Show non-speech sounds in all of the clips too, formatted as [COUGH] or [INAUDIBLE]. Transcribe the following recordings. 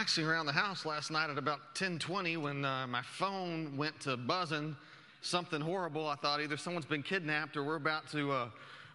Relaxing around the house last night at about 10:20 when uh, my phone went to buzzing. Something horrible. I thought either someone's been kidnapped or we're about to uh,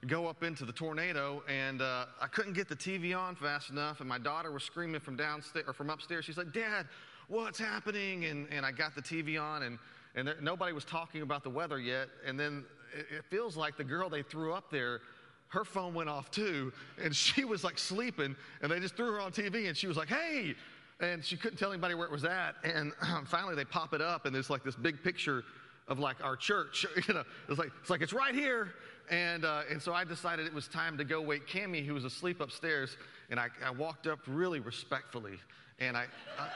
go up into the tornado. And uh, I couldn't get the TV on fast enough, and my daughter was screaming from downstairs or from upstairs. She's like, "Dad, what's happening?" And and I got the TV on, and and there, nobody was talking about the weather yet. And then it, it feels like the girl they threw up there her phone went off too, and [LAUGHS] she was like sleeping, and they just threw her on TV, and she was like, hey, and she couldn't tell anybody where it was at. And [CLEARS THROAT] finally, they pop it up, and there's like this big picture of like our church. [LAUGHS] You know, it's like it's like it's right here. And uh, and so I decided it was time to go wake Cammy, who was asleep upstairs, and I, I walked up really respectfully, and I, I,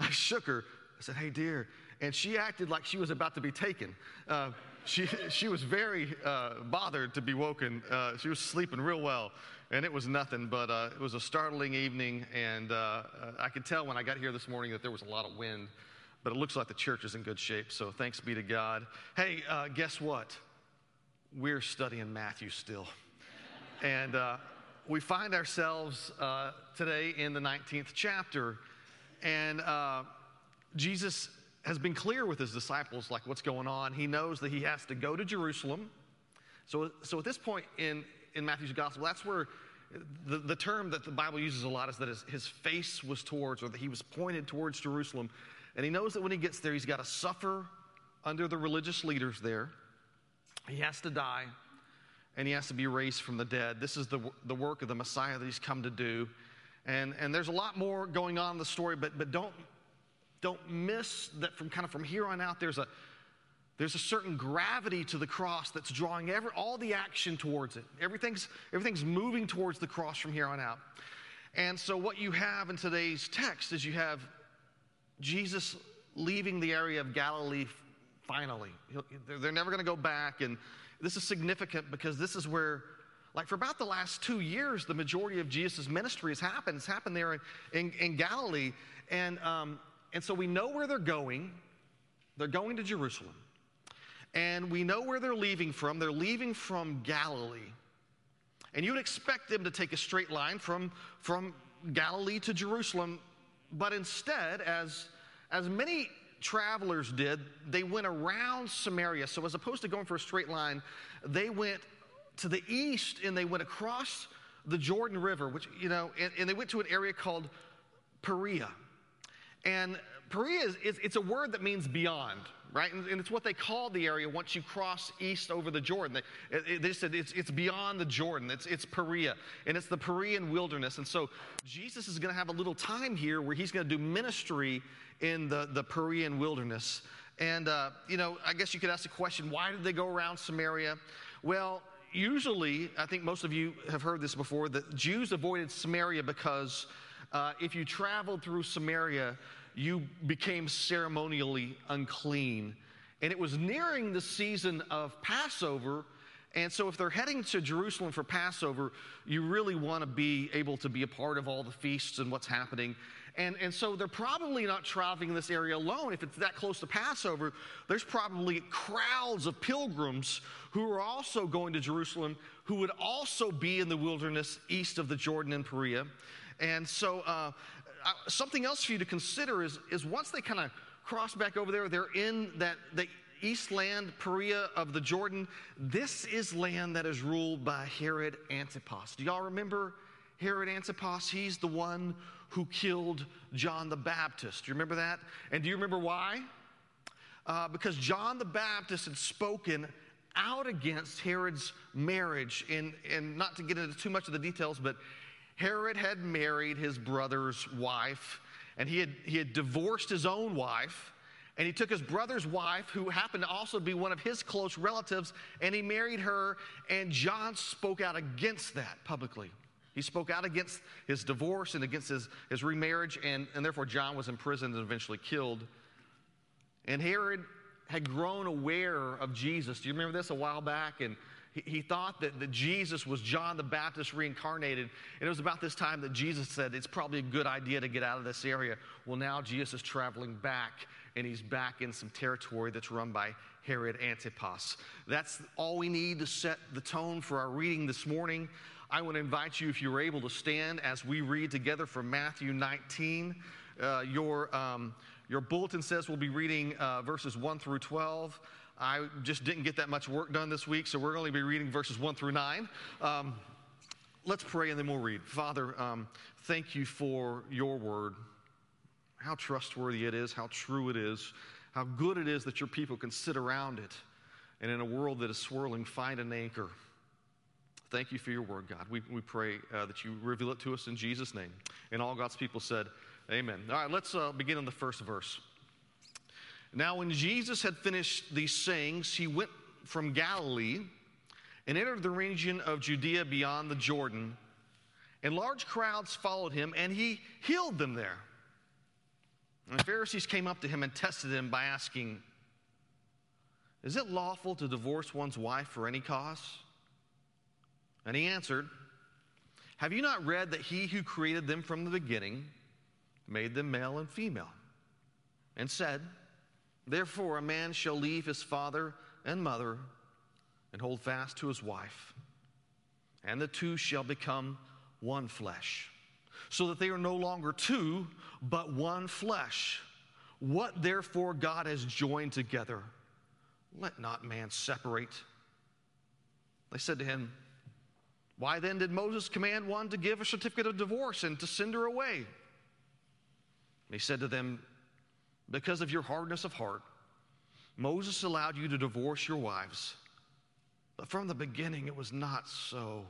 [LAUGHS] I shook her. I said, "Hey, dear," and she acted like she was about to be taken. Uh, she, [LAUGHS] she was very uh, bothered to be woken. Uh, she was sleeping real well, and it was nothing, but uh, it was a startling evening. And uh, I could tell when I got here this morning that there was a lot of wind, but it looks like the church is in good shape, so thanks be to God. Hey, uh, guess what? We're studying Matthew still. and uh, we find ourselves today in the 19th chapter, and Jesus has been clear with his disciples, like what's going on. He knows that he has to go to Jerusalem. So, so at this point in, in Matthew's gospel, that's where the, the term that the Bible uses a lot is that his, his face was towards, or that he was pointed towards Jerusalem. And he knows that when he gets there, he's got to suffer under the religious leaders there. He has to die, and he has to be raised from the dead. This is the, the work of the Messiah that he's come to do. And, and there's a lot more going on in the story, but, but don't don't miss that from kind of from here on out, there's a, there's a certain gravity to the cross that's drawing every, all the action towards it. Everything's, everything's moving towards the cross from here on out. And so, what you have in today's text is you have Jesus leaving the area of Galilee finally. They're never going to go back. And this is significant because this is where, like, for about the last two years, the majority of Jesus' ministry has happened. It's happened there in, in, in Galilee. And um, and so we know where they're going. They're going to Jerusalem. And we know where they're leaving from. They're leaving from Galilee. And you would expect them to take a straight line from, from Galilee to Jerusalem. But instead, as, as many travelers did, they went around Samaria. So as opposed to going for a straight line, they went to the east and they went across the Jordan River, which, you know, and, and they went to an area called Perea. And Perea is, it's, it's a word that means beyond, right? And, and, it's what they call the area once you cross east over the Jordan. They, it, they said it's, it's beyond the Jordan, it's, it's Perea, and it's the Perean wilderness. And so Jesus is going to have a little time here where he's going to do ministry in the, the Perean wilderness. And, uh, you know, I guess you could ask the question why did they go around Samaria? Well, usually, I think most of you have heard this before, that Jews avoided Samaria because uh, if you traveled through Samaria, you became ceremonially unclean. And it was nearing the season of Passover. And so, if they're heading to Jerusalem for Passover, you really want to be able to be a part of all the feasts and what's happening. And, and so, they're probably not traveling in this area alone. If it's that close to Passover, there's probably crowds of pilgrims who are also going to Jerusalem who would also be in the wilderness east of the Jordan and Perea. And so, uh, something else for you to consider is, is once they kind of cross back over there, they're in that the east land, Perea of the Jordan. This is land that is ruled by Herod Antipas. Do y'all remember Herod Antipas? He's the one who killed John the Baptist. Do you remember that? And do you remember why? Uh, because John the Baptist had spoken out against Herod's marriage. And, and not to get into too much of the details, but Herod had married his brother's wife, and he had, he had divorced his own wife, and he took his brother's wife, who happened to also be one of his close relatives, and he married her, and John spoke out against that publicly. He spoke out against his divorce and against his, his remarriage, and, and therefore John was imprisoned and eventually killed. And Herod had grown aware of Jesus. Do you remember this a while back? And he, thought that, that Jesus was John the Baptist reincarnated. And it was about this time that Jesus said, It's probably a good idea to get out of this area. Well, now Jesus is traveling back, and he's back in some territory that's run by Herod Antipas. That's all we need to set the tone for our reading this morning. I want to invite you, if you're able to stand as we read together from Matthew 19. Uh, your, um, your bulletin says we'll be reading uh, verses 1 through 12. I just didn't get that much work done this week, so we're going to be reading verses 1 through 9. Um, let's pray and then we'll read. Father, um, thank you for your word, how trustworthy it is, how true it is, how good it is that your people can sit around it and in a world that is swirling, find an anchor. Thank you for your word, God. We, we pray uh, that you reveal it to us in Jesus' name. And all God's people said, Amen. All right, let's uh, begin in the first verse. Now, when Jesus had finished these sayings, he went from Galilee and entered the region of Judea beyond the Jordan. And large crowds followed him, and he healed them there. And the Pharisees came up to him and tested him by asking, Is it lawful to divorce one's wife for any cause? And he answered, Have you not read that he who created them from the beginning made them male and female? And said, Therefore a man shall leave his father and mother and hold fast to his wife, and the two shall become one flesh. So that they are no longer two, but one flesh. What therefore God has joined together, let not man separate. They said to him, why then did Moses command one to give a certificate of divorce and to send her away? And he said to them, Because of your hardness of heart, Moses allowed you to divorce your wives. But from the beginning, it was not so.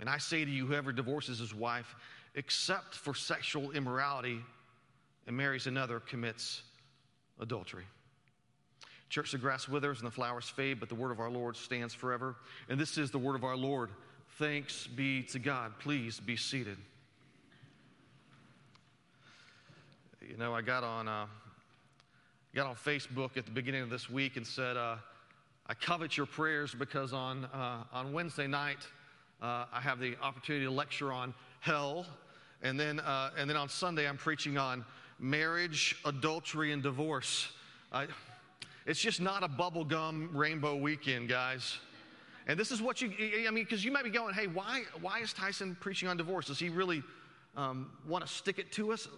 And I say to you, whoever divorces his wife, except for sexual immorality, and marries another, commits adultery. Church, the grass withers and the flowers fade, but the word of our Lord stands forever. And this is the word of our Lord. Thanks be to God. Please be seated. You know, I got on, uh, got on Facebook at the beginning of this week and said, uh, I covet your prayers because on, uh, on Wednesday night, uh, I have the opportunity to lecture on hell. And then, uh, and then on Sunday, I'm preaching on marriage, adultery, and divorce. I, it's just not a bubblegum rainbow weekend, guys. And this is what you, I mean, because you might be going, hey, why, why is Tyson preaching on divorce? Is he really um, want to stick it to us?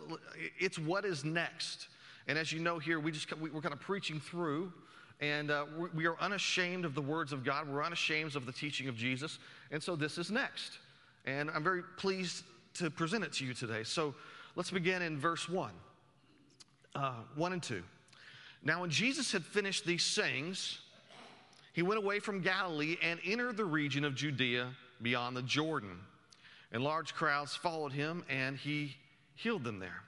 It's what is next. And as you know here, we just, we're kind of preaching through, and uh, we are unashamed of the words of God. We're unashamed of the teaching of Jesus. And so this is next. And I'm very pleased to present it to you today. So let's begin in verse 1, uh, 1 and 2. Now, when Jesus had finished these sayings, he went away from Galilee and entered the region of Judea beyond the Jordan. And large crowds followed him, and he healed them there.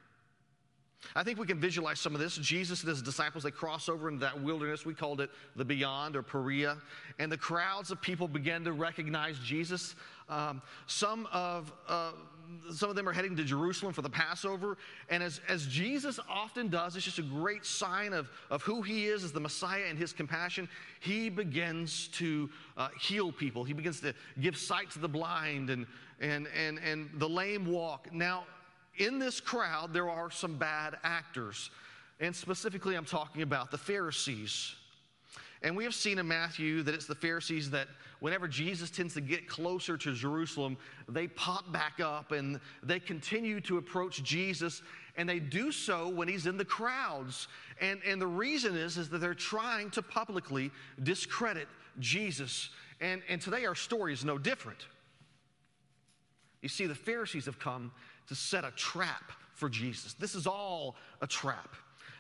I think we can visualize some of this. Jesus and his disciples, they cross over into that wilderness. We called it the beyond or Perea. And the crowds of people began to recognize Jesus. Um, some of uh, some of them are heading to Jerusalem for the Passover. And as, as Jesus often does, it's just a great sign of, of who he is as the Messiah and his compassion. He begins to uh, heal people, he begins to give sight to the blind and, and, and, and the lame walk. Now, in this crowd, there are some bad actors. And specifically, I'm talking about the Pharisees. And we have seen in Matthew that it's the Pharisees that whenever Jesus tends to get closer to Jerusalem, they pop back up and they continue to approach Jesus, and they do so when he's in the crowds. And, and the reason is, is that they're trying to publicly discredit Jesus. And, and today our story is no different. You see, the Pharisees have come to set a trap for Jesus. This is all a trap.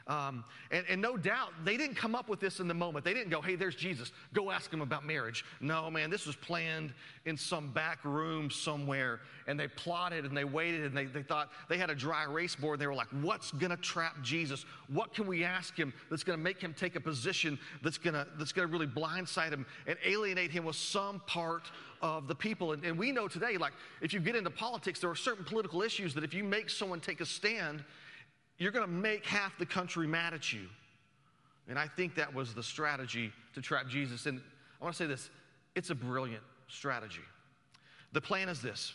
Um, and, and, no doubt, they didn't come up with this in the moment. They didn't go, hey, there's Jesus. Go ask him about marriage. No, man, this was planned in some back room somewhere. And they plotted and they waited and they, they thought they had a dry erase board. And they were like, what's going to trap Jesus? What can we ask him that's going to make him take a position that's going to that's to really blindside him and alienate him with some part of the people. And, and we know today, like, if you get into politics, there are certain political issues that if you make someone take a stand, you're going to make half the country mad at you. And I think that was the strategy to trap Jesus. And I want to say this it's a brilliant strategy. The plan is this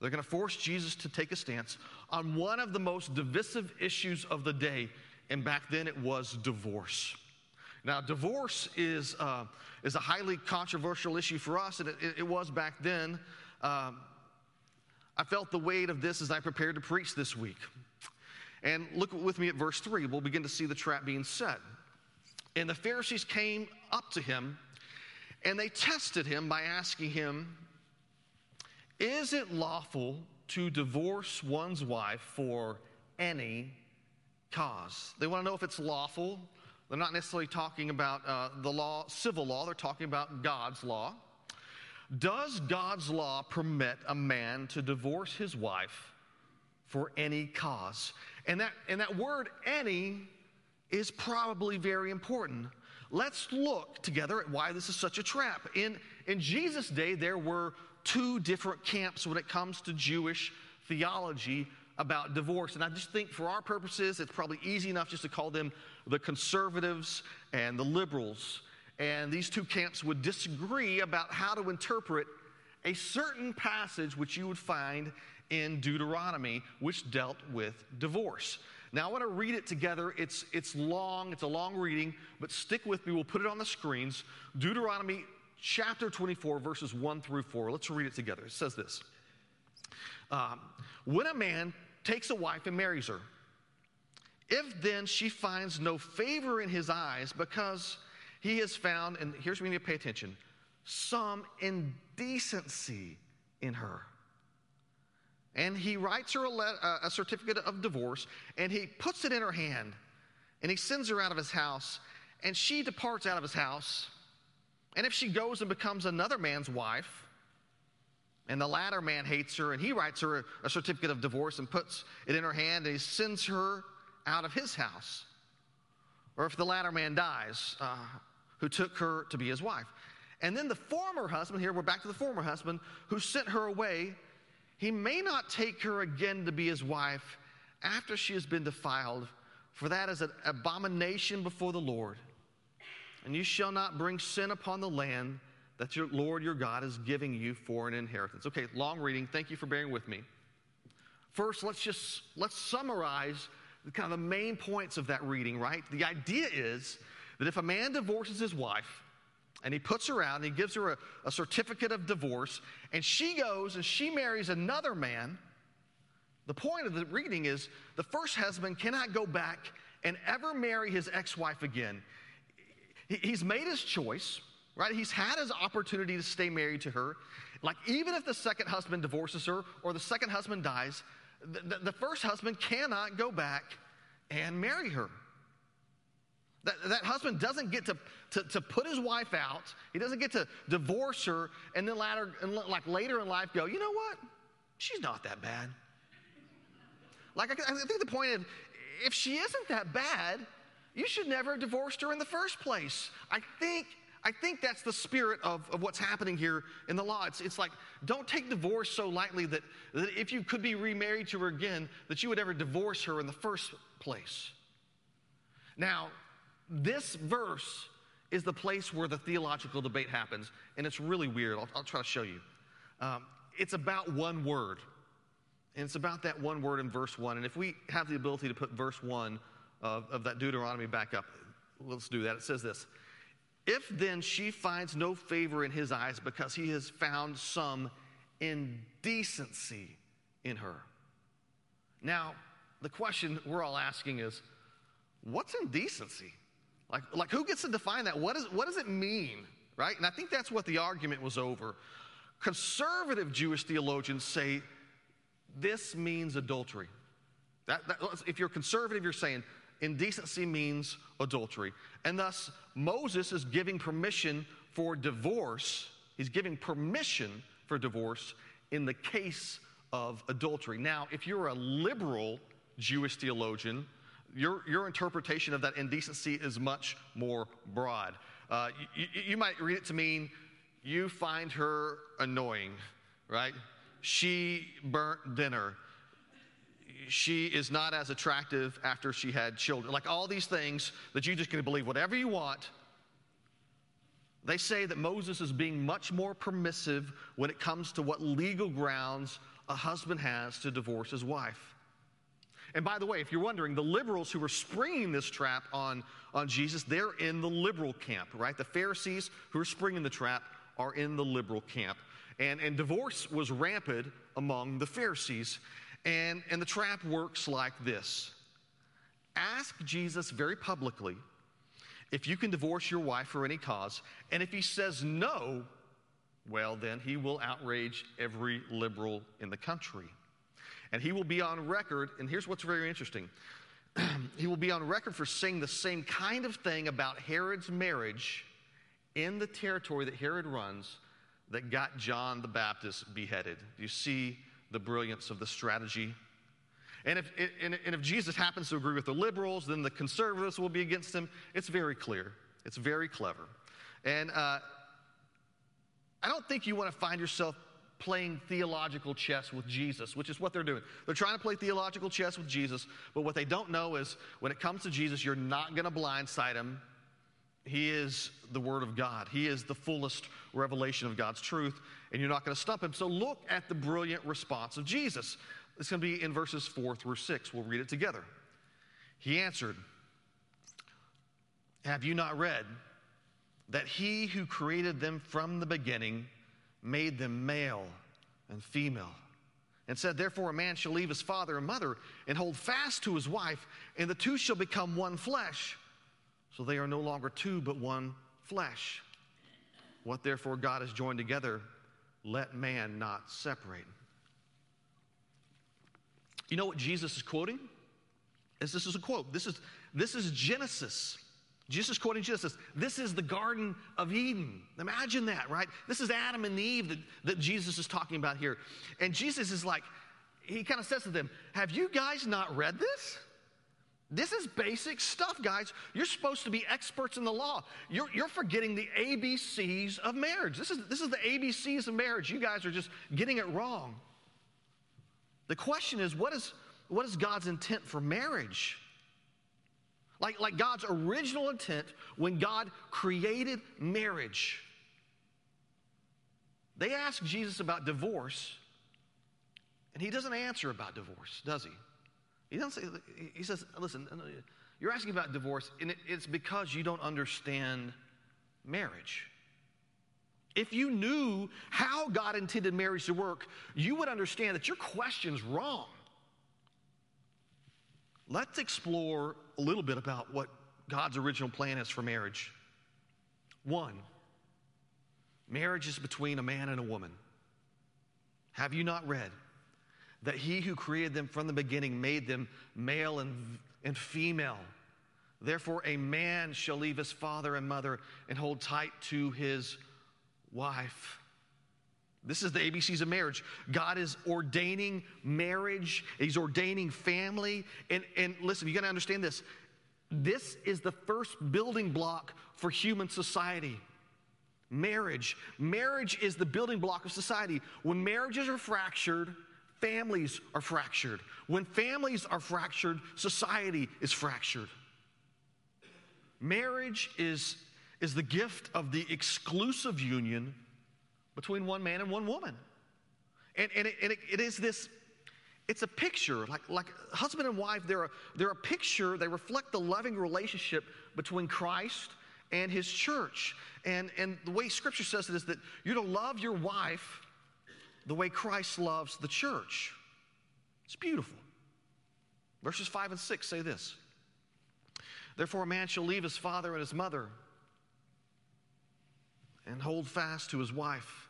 they're going to force Jesus to take a stance on one of the most divisive issues of the day. And back then it was divorce. Now, divorce is, uh, is a highly controversial issue for us, and it, it was back then. Um, I felt the weight of this as I prepared to preach this week. And look with me at verse 3. We'll begin to see the trap being set. And the Pharisees came up to him and they tested him by asking him, Is it lawful to divorce one's wife for any cause? They want to know if it's lawful. They're not necessarily talking about uh, the law, civil law, they're talking about God's law. Does God's law permit a man to divorce his wife for any cause? And that, and that word any is probably very important. Let's look together at why this is such a trap. In, in Jesus' day, there were two different camps when it comes to Jewish theology about divorce. And I just think for our purposes, it's probably easy enough just to call them the conservatives and the liberals. And these two camps would disagree about how to interpret a certain passage which you would find in Deuteronomy, which dealt with divorce. Now, I want to read it together. It's, it's long, it's a long reading, but stick with me. We'll put it on the screens. Deuteronomy chapter 24, verses 1 through 4. Let's read it together. It says this um, When a man takes a wife and marries her, if then she finds no favor in his eyes because he has found, and here's where we need to pay attention, some indecency in her. And he writes her a, le- a certificate of divorce and he puts it in her hand and he sends her out of his house and she departs out of his house. And if she goes and becomes another man's wife, and the latter man hates her, and he writes her a certificate of divorce and puts it in her hand, and he sends her out of his house. Or if the latter man dies, uh, who took her to be his wife. And then the former husband, here we're back to the former husband, who sent her away, he may not take her again to be his wife after she has been defiled, for that is an abomination before the Lord. And you shall not bring sin upon the land that your Lord your God is giving you for an inheritance. Okay, long reading. Thank you for bearing with me. First, let's just let's summarize the kind of the main points of that reading, right? The idea is that if a man divorces his wife and he puts her out and he gives her a, a certificate of divorce and she goes and she marries another man, the point of the reading is the first husband cannot go back and ever marry his ex wife again. He, he's made his choice, right? He's had his opportunity to stay married to her. Like, even if the second husband divorces her or the second husband dies, the, the, the first husband cannot go back and marry her. That, that husband doesn't get to, to, to put his wife out. He doesn't get to divorce her and then later, and like later in life go, you know what? She's not that bad. Like, I, I think the point is, if she isn't that bad, you should never have divorced her in the first place. I think I think that's the spirit of, of what's happening here in the law. It's, it's like, don't take divorce so lightly that, that if you could be remarried to her again, that you would ever divorce her in the first place. Now, this verse is the place where the theological debate happens, and it's really weird. I'll, I'll try to show you. Um, it's about one word, and it's about that one word in verse 1. And if we have the ability to put verse 1 of, of that Deuteronomy back up, let's do that. It says this if then she finds no favor in his eyes because he has found some indecency in her. Now, the question we're all asking is what's indecency? Like, like who gets to define that? What, is, what does it mean? Right? And I think that's what the argument was over. Conservative Jewish theologians say this means adultery. That, that, if you're conservative, you're saying indecency means adultery. And thus, Moses is giving permission for divorce. He's giving permission for divorce in the case of adultery. Now, if you're a liberal Jewish theologian, your, your interpretation of that indecency is much more broad. Uh, you, you might read it to mean you find her annoying, right? She burnt dinner she is not as attractive after she had children. Like all these things that you just can believe whatever you want. They say that Moses is being much more permissive when it comes to what legal grounds a husband has to divorce his wife. And by the way, if you're wondering, the liberals who were springing this trap on, on Jesus, they're in the liberal camp, right? The Pharisees who are springing the trap are in the liberal camp. And, and divorce was rampant among the Pharisees. And, and the trap works like this Ask Jesus very publicly if you can divorce your wife for any cause, and if he says no, well, then he will outrage every liberal in the country. And he will be on record, and here's what's very interesting [CLEARS THROAT] he will be on record for saying the same kind of thing about Herod's marriage in the territory that Herod runs that got John the Baptist beheaded. Do you see the brilliance of the strategy? And if, and, if Jesus happens to agree with the liberals, then the conservatives will be against him. It's very clear. It's very clever. And uh, I don't think you want to find yourself playing theological chess with Jesus, which is what they're doing. They're trying to play theological chess with Jesus, but what they don't know is when it comes to Jesus, you're not going to blindside him. He is the Word of God. He is the fullest revelation of God's truth, and you're not going to stump him. So look at the brilliant response of Jesus. It's going to be in verses 4 through 6. We'll read it together. He answered, Have you not read that he who created them from the beginning made them male and female? And said, Therefore, a man shall leave his father and mother and hold fast to his wife, and the two shall become one flesh. So they are no longer two, but one flesh. What therefore God has joined together, let man not separate. You know what Jesus is quoting? Is this is a quote. This is this is Genesis. Jesus quoting Genesis. This is the Garden of Eden. Imagine that, right? This is Adam and Eve that, that Jesus is talking about here. And Jesus is like, he kind of says to them, Have you guys not read this? This is basic stuff, guys. You're supposed to be experts in the law. You're, you're forgetting the ABCs of marriage. This is, this is the ABCs of marriage. You guys are just getting it wrong. The question is what is, what is God's intent for marriage? Like, like God's original intent when God created marriage. They ask Jesus about divorce, and he doesn't answer about divorce, does he? He doesn't say, he says, listen, you're asking about divorce, and it's because you don't understand marriage. If you knew how God intended marriage to work, you would understand that your question's wrong. Let's explore a little bit about what God's original plan is for marriage. One, marriage is between a man and a woman. Have you not read that he who created them from the beginning made them male and, and female. Therefore, a man shall leave his father and mother and hold tight to his wife. This is the ABCs of marriage. God is ordaining marriage, He's ordaining family. And, and listen, you got to understand this. This is the first building block for human society. Marriage. Marriage is the building block of society. When marriages are fractured, families are fractured. When families are fractured, society is fractured. Marriage is, is the gift of the exclusive union between one man and one woman. And, and, it, and it, it is this, it's a picture, like, like husband and wife, they're a, they're a picture, they reflect the loving relationship between Christ and his church. And, and the way scripture says it is that you're to love your wife the way Christ loves the church. It's beautiful. Verses 5 and 6 say this Therefore, a man shall leave his father and his mother and hold fast to his wife,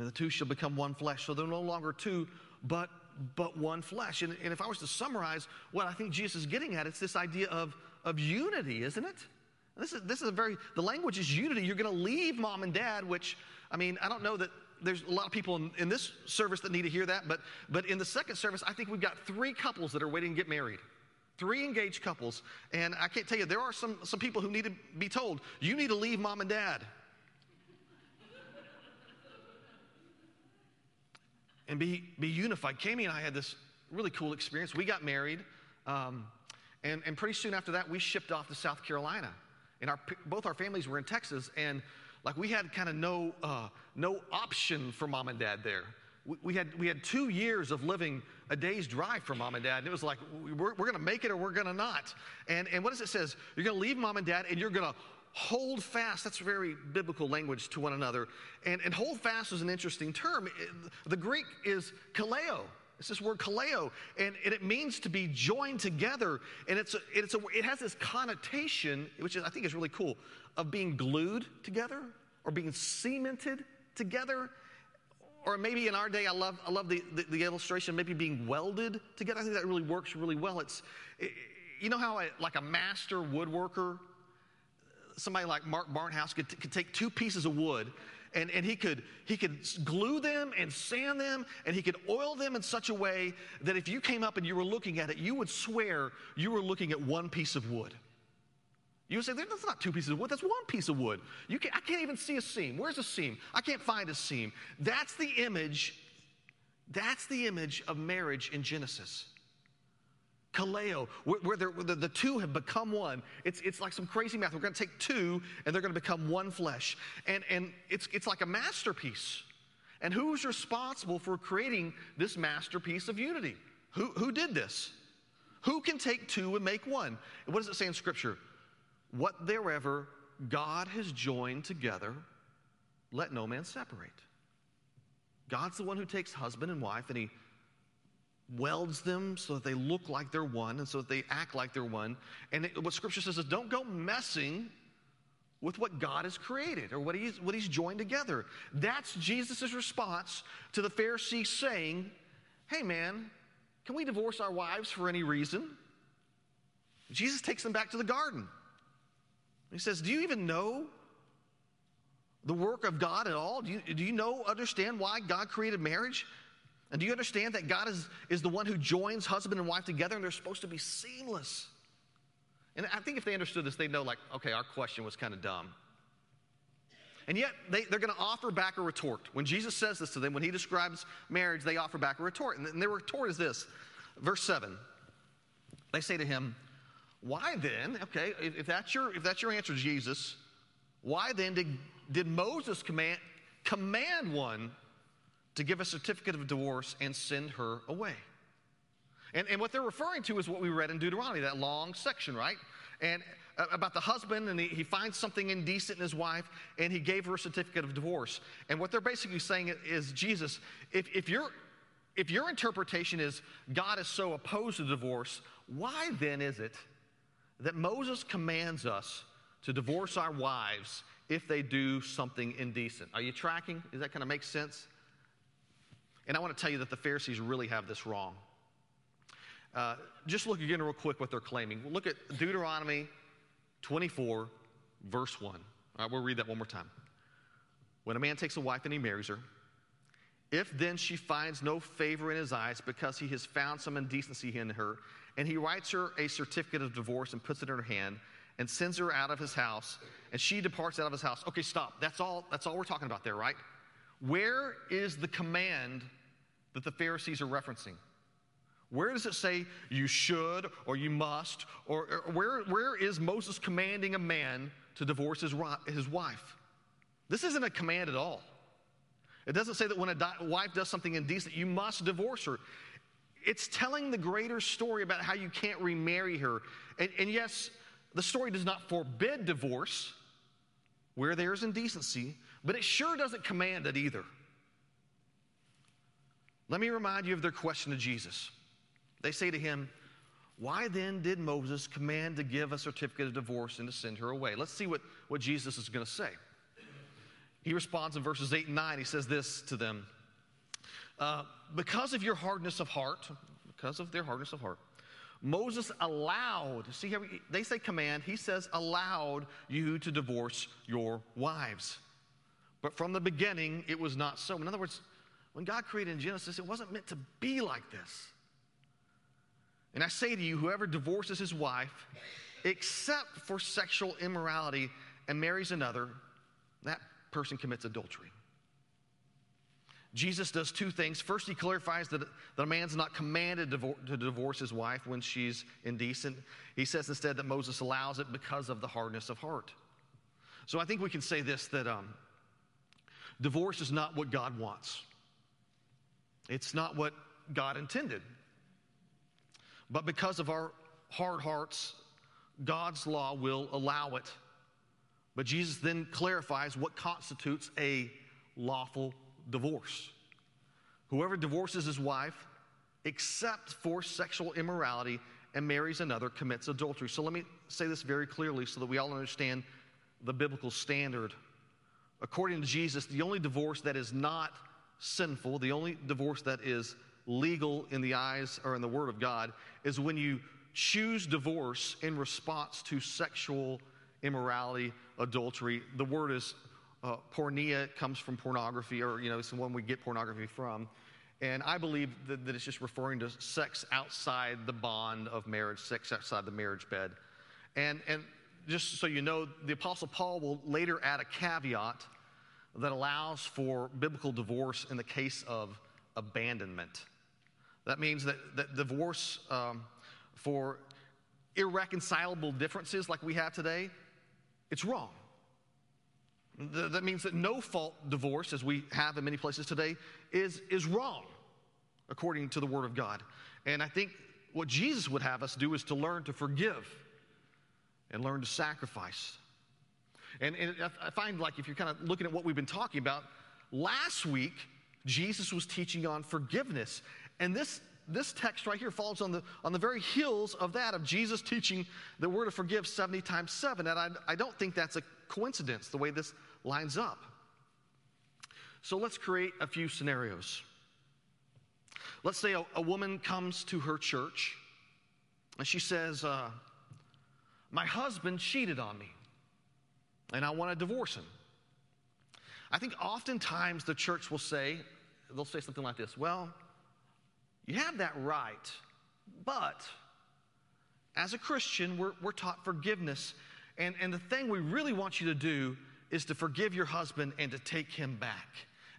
and the two shall become one flesh. So they're no longer two, but but one flesh. And, and if I was to summarize what I think Jesus is getting at, it's this idea of, of unity, isn't it? This is, this is a very, the language is unity. You're going to leave mom and dad, which, I mean, I don't know that there's a lot of people in, in, this service that need to hear that, but, but in the second service, I think we've got three couples that are waiting to get married. Three engaged couples. And I can't tell you, there are some, some people who need to be told, you need to leave mom and dad. And be, be unified. Cami and I had this really cool experience. We got married, um, and, and pretty soon after that, we shipped off to South Carolina. And our, both our families were in Texas, and like we had kind of no, uh, no option for mom and dad there. we, we had, we had two years of living a day's drive from mom and dad. And it was like, we're, we're going to make it or we're going to not. And, and what does it says? You're going to leave mom and dad and you're going to hold fast. That's very biblical language to one another. And, and hold fast is an interesting term. The Greek is kaleo. It's this word kaleo, and, and, it means to be joined together. And it's a, it's a, it has this connotation, which is, I think is really cool, of being glued together or being cemented together. Or maybe in our day, I love, I love the, the, the illustration, maybe being welded together. I think that really works really well. It's, it, you know how, like a master woodworker, somebody like Mark Barnhouse could, could take two pieces of wood and, and he, could, he could glue them and sand them and he could oil them in such a way that if you came up and you were looking at it, you would swear you were looking at one piece of wood. You would say, that's not two pieces of wood, that's one piece of wood. You can, I can't even see a seam. Where's a seam? I can't find a seam. That's the image, that's the image of marriage in Genesis kaleo, where, where the, the, two have become one. It's, it's like some crazy math. We're going to take two and they're going to become one flesh. And, and it's, it's like a masterpiece. And who's responsible for creating this masterpiece of unity? Who, who did this? Who can take two and make one? And what does it say in Scripture? What God has joined together, let no man separate. God's the one who takes husband and wife and he welds them so that they look like they're one and so that they act like they're one. And it, what Scripture says is don't go messing with what God has created or what he's, what he's joined together. That's Jesus' response to the Pharisees saying, Hey, man, can we divorce our wives for any reason? Jesus takes them back to the garden. He says, Do you even know the work of God at all? Do you, do you know, understand why God created marriage? And do you understand that God is, is the one who joins husband and wife together and they're supposed to be seamless? And I think if they understood this, they'd know, like, okay, our question was kind of dumb. And yet, they, they're going to offer back a retort. When Jesus says this to them, when he describes marriage, they offer back a retort. And their retort is this verse 7. They say to him, Why then, okay, if that's your, if that's your answer, Jesus, why then did, did Moses command, command one to give a certificate of divorce and send her away. And, and what they're referring to is what we read in Deuteronomy, that long section, right? And uh, about the husband, and he, he, finds something indecent in his wife, and he gave her a certificate of divorce. And what they're basically saying is, Jesus, if, if, your, if your interpretation is God is so opposed to divorce, why then is it that Moses commands us to divorce our wives if they do something indecent? Are you tracking? Does that kind of make sense? And I want to tell you that the Pharisees really have this wrong. Uh, just look again, real quick, what they're claiming. Look at Deuteronomy 24, verse 1. All right, we'll read that one more time. When a man takes a wife and he marries her, if then she finds no favor in his eyes because he has found some indecency in her, and he writes her a certificate of divorce and puts it in her hand and sends her out of his house, and she departs out of his house. Okay, stop. That's all, that's all we're talking about there, right? Where is the command that the Pharisees are referencing? Where does it say you should or you must? Or, or where, where is Moses commanding a man to divorce his, his wife? This isn't a command at all. It doesn't say that when a di- wife does something indecent, you must divorce her. It's telling the greater story about how you can't remarry her. And, and yes, the story does not forbid divorce where there is indecency, but it sure doesn't command it either. Let me remind you of their question to Jesus. They say to him, Why then did Moses command to give a certificate of divorce and to send her away? Let's see what, what Jesus is going to say. He responds in verses 8 and 9. He says this to them uh, Because of your hardness of heart, because of their hardness of heart, Moses allowed, see we, they say command, he says allowed you to divorce your wives. But from the beginning, it was not so. In other words, when God created in Genesis, it wasn't meant to be like this. And I say to you, whoever divorces his wife, except for sexual immorality, and marries another, that person commits adultery. Jesus does two things. First, he clarifies that, that a man's not commanded to divorce his wife when she's indecent. He says instead that Moses allows it because of the hardness of heart. So I think we can say this that um, divorce is not what God wants. It's not what God intended. But because of our hard hearts, God's law will allow it. But Jesus then clarifies what constitutes a lawful divorce. Whoever divorces his wife, except for sexual immorality, and marries another commits adultery. So let me say this very clearly so that we all understand the biblical standard. According to Jesus, the only divorce that is not sinful, the only divorce that is legal in the eyes or in the Word of God, is when you choose divorce in response to sexual immorality, adultery. The word is uh, porneia, it comes from pornography, or, you know, it's the one we get pornography from. And I believe that, that it's just referring to sex outside the bond of marriage, sex outside the marriage bed. And, and just so you know, the Apostle Paul will later add a caveat that allows for biblical divorce in the case of abandonment. That means that, that divorce um, for irreconcilable differences like we have today, it's wrong. That means that no fault divorce, as we have in many places today, is, is wrong according to the Word of God. And I think what Jesus would have us do is to learn to forgive and learn to sacrifice. And, and I find like if you're kind of looking at what we've been talking about, last week, Jesus was teaching on forgiveness. And this, this text right here falls on the, on the very heels of that, of Jesus teaching that we're to forgive 70 times 7. And I, I don't think that's a coincidence, the way this lines up. So let's create a few scenarios. Let's say a, a woman comes to her church and she says, uh, My husband cheated on me and I want to divorce him. I think oftentimes the church will say, they'll say something like this Well, you have that right, but as a Christian, we're, we're taught forgiveness. And, and the thing we really want you to do is to forgive your husband and to take him back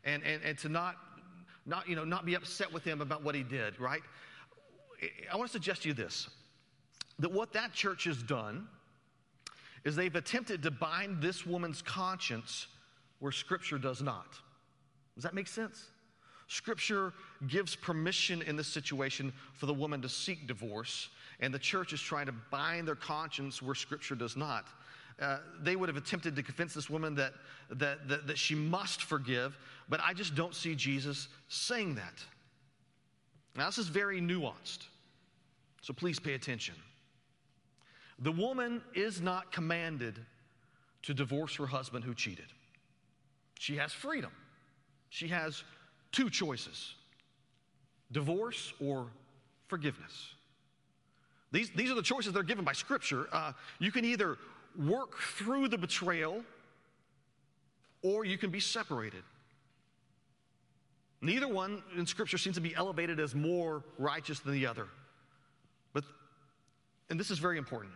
and, and, and to not, not, you know, not be upset with him about what he did, right? I want to suggest to you this that what that church has done is they've attempted to bind this woman's conscience where Scripture does not. Does that make sense? Scripture gives permission in this situation for the woman to seek divorce, and the church is trying to bind their conscience where Scripture does not. Uh, they would have attempted to convince this woman that, that, that, that she must forgive, but I just don't see Jesus saying that. Now, this is very nuanced, so please pay attention. The woman is not commanded to divorce her husband who cheated. She has freedom. She has two choices divorce or forgiveness. These, these are the choices that are given by Scripture. Uh, you can either work through the betrayal, or you can be separated. Neither one in Scripture seems to be elevated as more righteous than the other. But, and this is very important.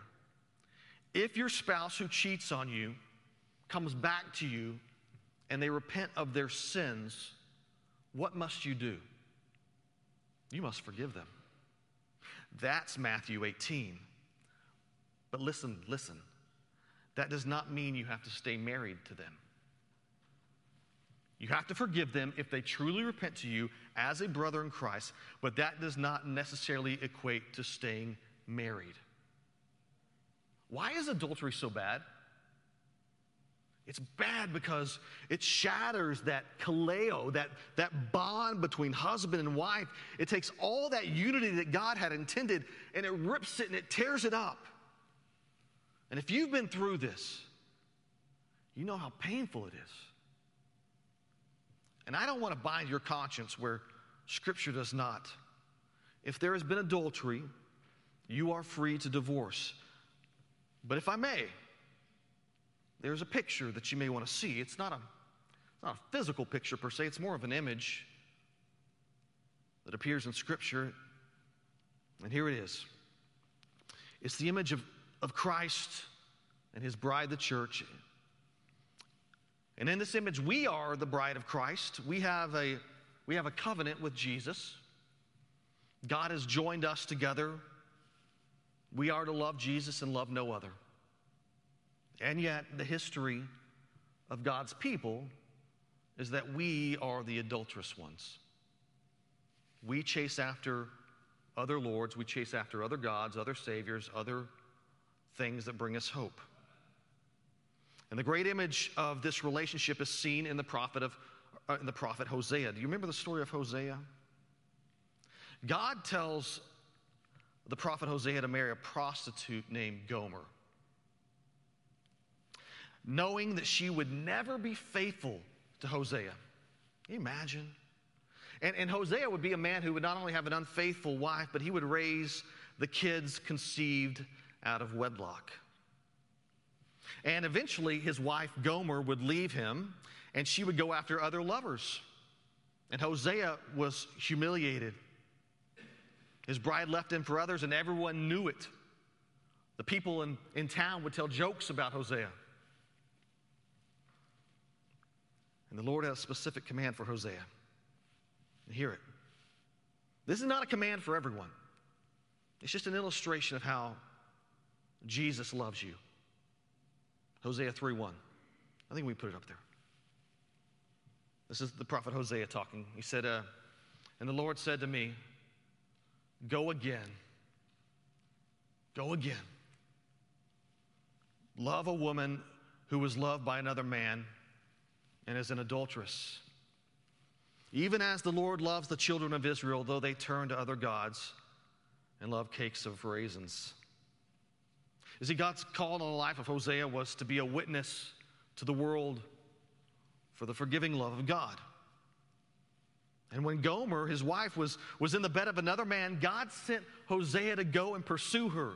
If your spouse who cheats on you comes back to you and they repent of their sins, what must you do? You must forgive them. That's Matthew 18. But listen, listen. That does not mean you have to stay married to them. You have to forgive them if they truly repent to you as a brother in Christ, but that does not necessarily equate to staying married. Why is adultery so bad? It's bad because it shatters that kaleo, that, that bond between husband and wife. It takes all that unity that God had intended and it rips it and it tears it up. And if you've been through this, you know how painful it is. And I don't want to bind your conscience where Scripture does not. If there has been adultery, you are free to divorce. But if I may, there's a picture that you may want to see. It's not a, it's not a physical picture per se, it's more of an image that appears in Scripture. And here it is it's the image of of Christ and his bride, the church. And in this image, we are the bride of Christ. We have a, we have a covenant with Jesus. God has joined us together. We are to love Jesus and love no other. And yet, the history of God's people is that we are the adulterous ones. we chase after other lords, we chase after other gods, other saviors, other things that bring us hope. And the great image of this relationship is seen in the prophet of uh, in the prophet Hosea. Do you remember the story of Hosea? God tells the prophet Hosea to marry a prostitute named Gomer, knowing that she would never be faithful to Hosea. Imagine? And, and Hosea would be a man who would not only have an unfaithful wife, but he would raise the kids conceived out of wedlock. And eventually, his wife Gomer would leave him and she would go after other lovers. And Hosea was humiliated. His bride left him for others, and everyone knew it. The people in, in town would tell jokes about Hosea. And the Lord had a specific command for Hosea. Hear it. This is not a command for everyone, it's just an illustration of how Jesus loves you. Hosea 3 1. I think we put it up there. This is the prophet Hosea talking. He said, uh, And the Lord said to me, Go again. Go again. Love a woman who was loved by another man and is an adulteress. Even as the Lord loves the children of Israel, though they turn to other gods and love cakes of raisins. You see, God's call on the life of Hosea was to be a witness to the world for the forgiving love of God. And when Gomer, his wife, was, was in the bed of another man, God sent Hosea to go and pursue her.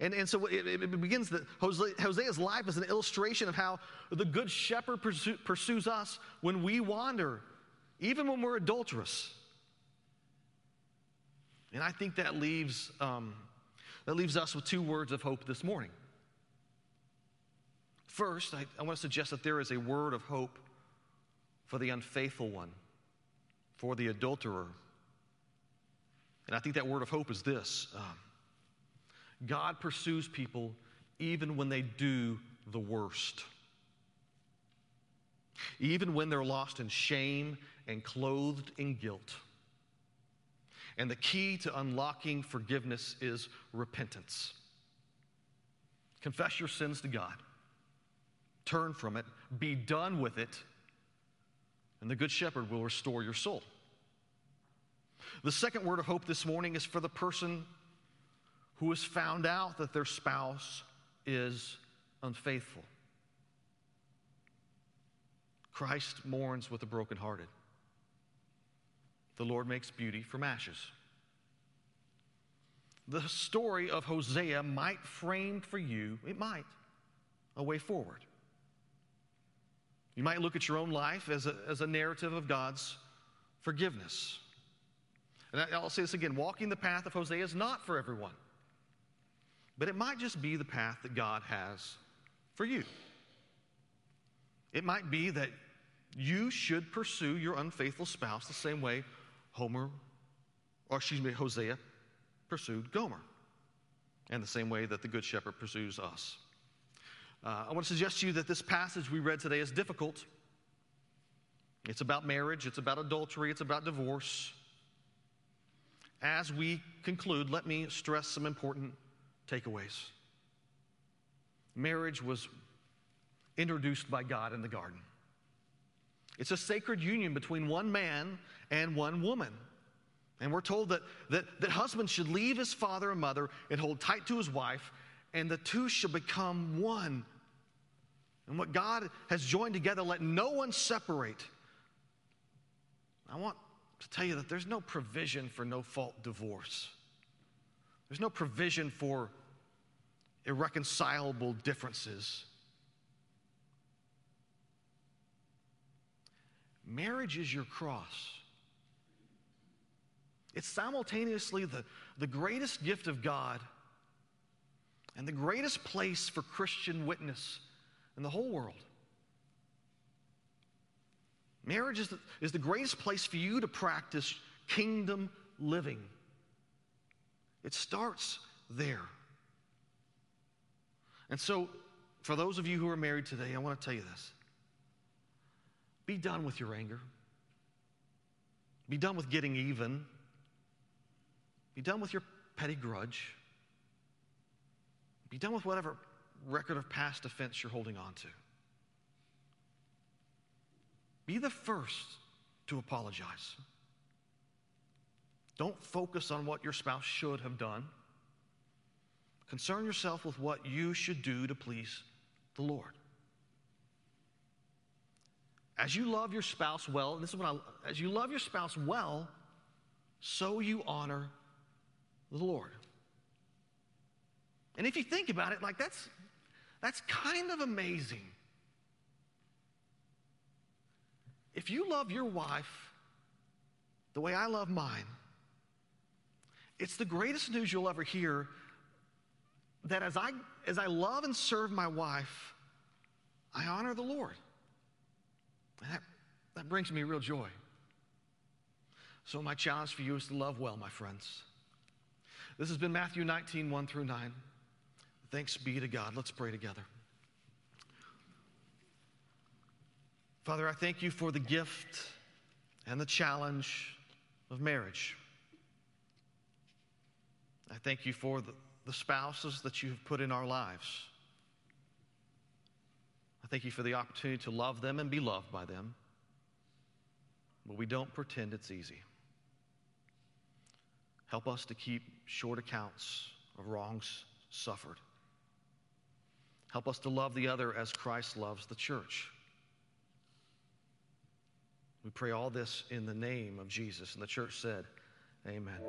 And, and so it, it begins that Hosea's life is an illustration of how the good shepherd pursue, pursues us when we wander, even when we're adulterous. And I think that leaves, um, that leaves us with two words of hope this morning. First, I, I want to suggest that there is a word of hope for the unfaithful one, for the adulterer. And I think that word of hope is this um, God pursues people even when they do the worst. Even when they're lost in shame and clothed in guilt. And the key to unlocking forgiveness is repentance. Confess your sins to God turn from it, be done with it, and the Good Shepherd will restore your soul. The second word of hope this morning is for the person who has found out that their spouse is unfaithful. Christ mourns with the brokenhearted. The Lord makes beauty from ashes. The story of Hosea might frame for you, it might, a way forward. You might look at your own life as a, as a narrative of God's forgiveness. And I'll say this again walking the path of Hosea is not for everyone, but it might just be the path that God has for you. It might be that you should pursue your unfaithful spouse the same way Homer, or excuse me, Hosea pursued Gomer, and the same way that the Good Shepherd pursues us. Uh, I want to suggest to you that this passage we read today is difficult. It's about marriage, it's about adultery, it's about divorce. As we conclude, let me stress some important takeaways. Marriage was introduced by God in the garden. It's a sacred union between one man and one woman. And we're told that, that, that husband should leave his father and mother and hold tight to his wife, and the two shall become one. And what God has joined together, let no one separate. I want to tell you that there's no provision for no fault divorce, there's no provision for irreconcilable differences. Marriage is your cross. It's simultaneously the, the greatest gift of God and the greatest place for Christian witness in the whole world. Marriage is the, is the greatest place for you to practice kingdom living. It starts there. And so, for those of you who are married today, I want to tell you this be done with your anger. Be done with getting even. Be done with your petty grudge. Be done with whatever record of past offense you're holding on to. Be the first to apologize. Don't focus on what your spouse should have done. Concern yourself with what you should do to please the Lord. As you love your spouse well, and this is what I, as you love your spouse well, so you honor the Lord. And if you think about it, like that's that's kind of amazing. If you love your wife the way I love mine, it's the greatest news you'll ever hear that as I, as I love and serve my wife, I honor the Lord. And that, that brings me real joy. So, my challenge for you is to love well, my friends. This has been Matthew 19, 1 through 9. Thanks be to God. Let's pray together. Father, I thank you for the gift and the challenge of marriage. I thank you for the, the spouses that you have put in our lives. I thank you for the opportunity to love them and be loved by them. But we don't pretend it's easy. Help us to keep short accounts of wrongs suffered. Help us to love the other as Christ loves the church. We pray all this in the name of Jesus. And the church said, Amen.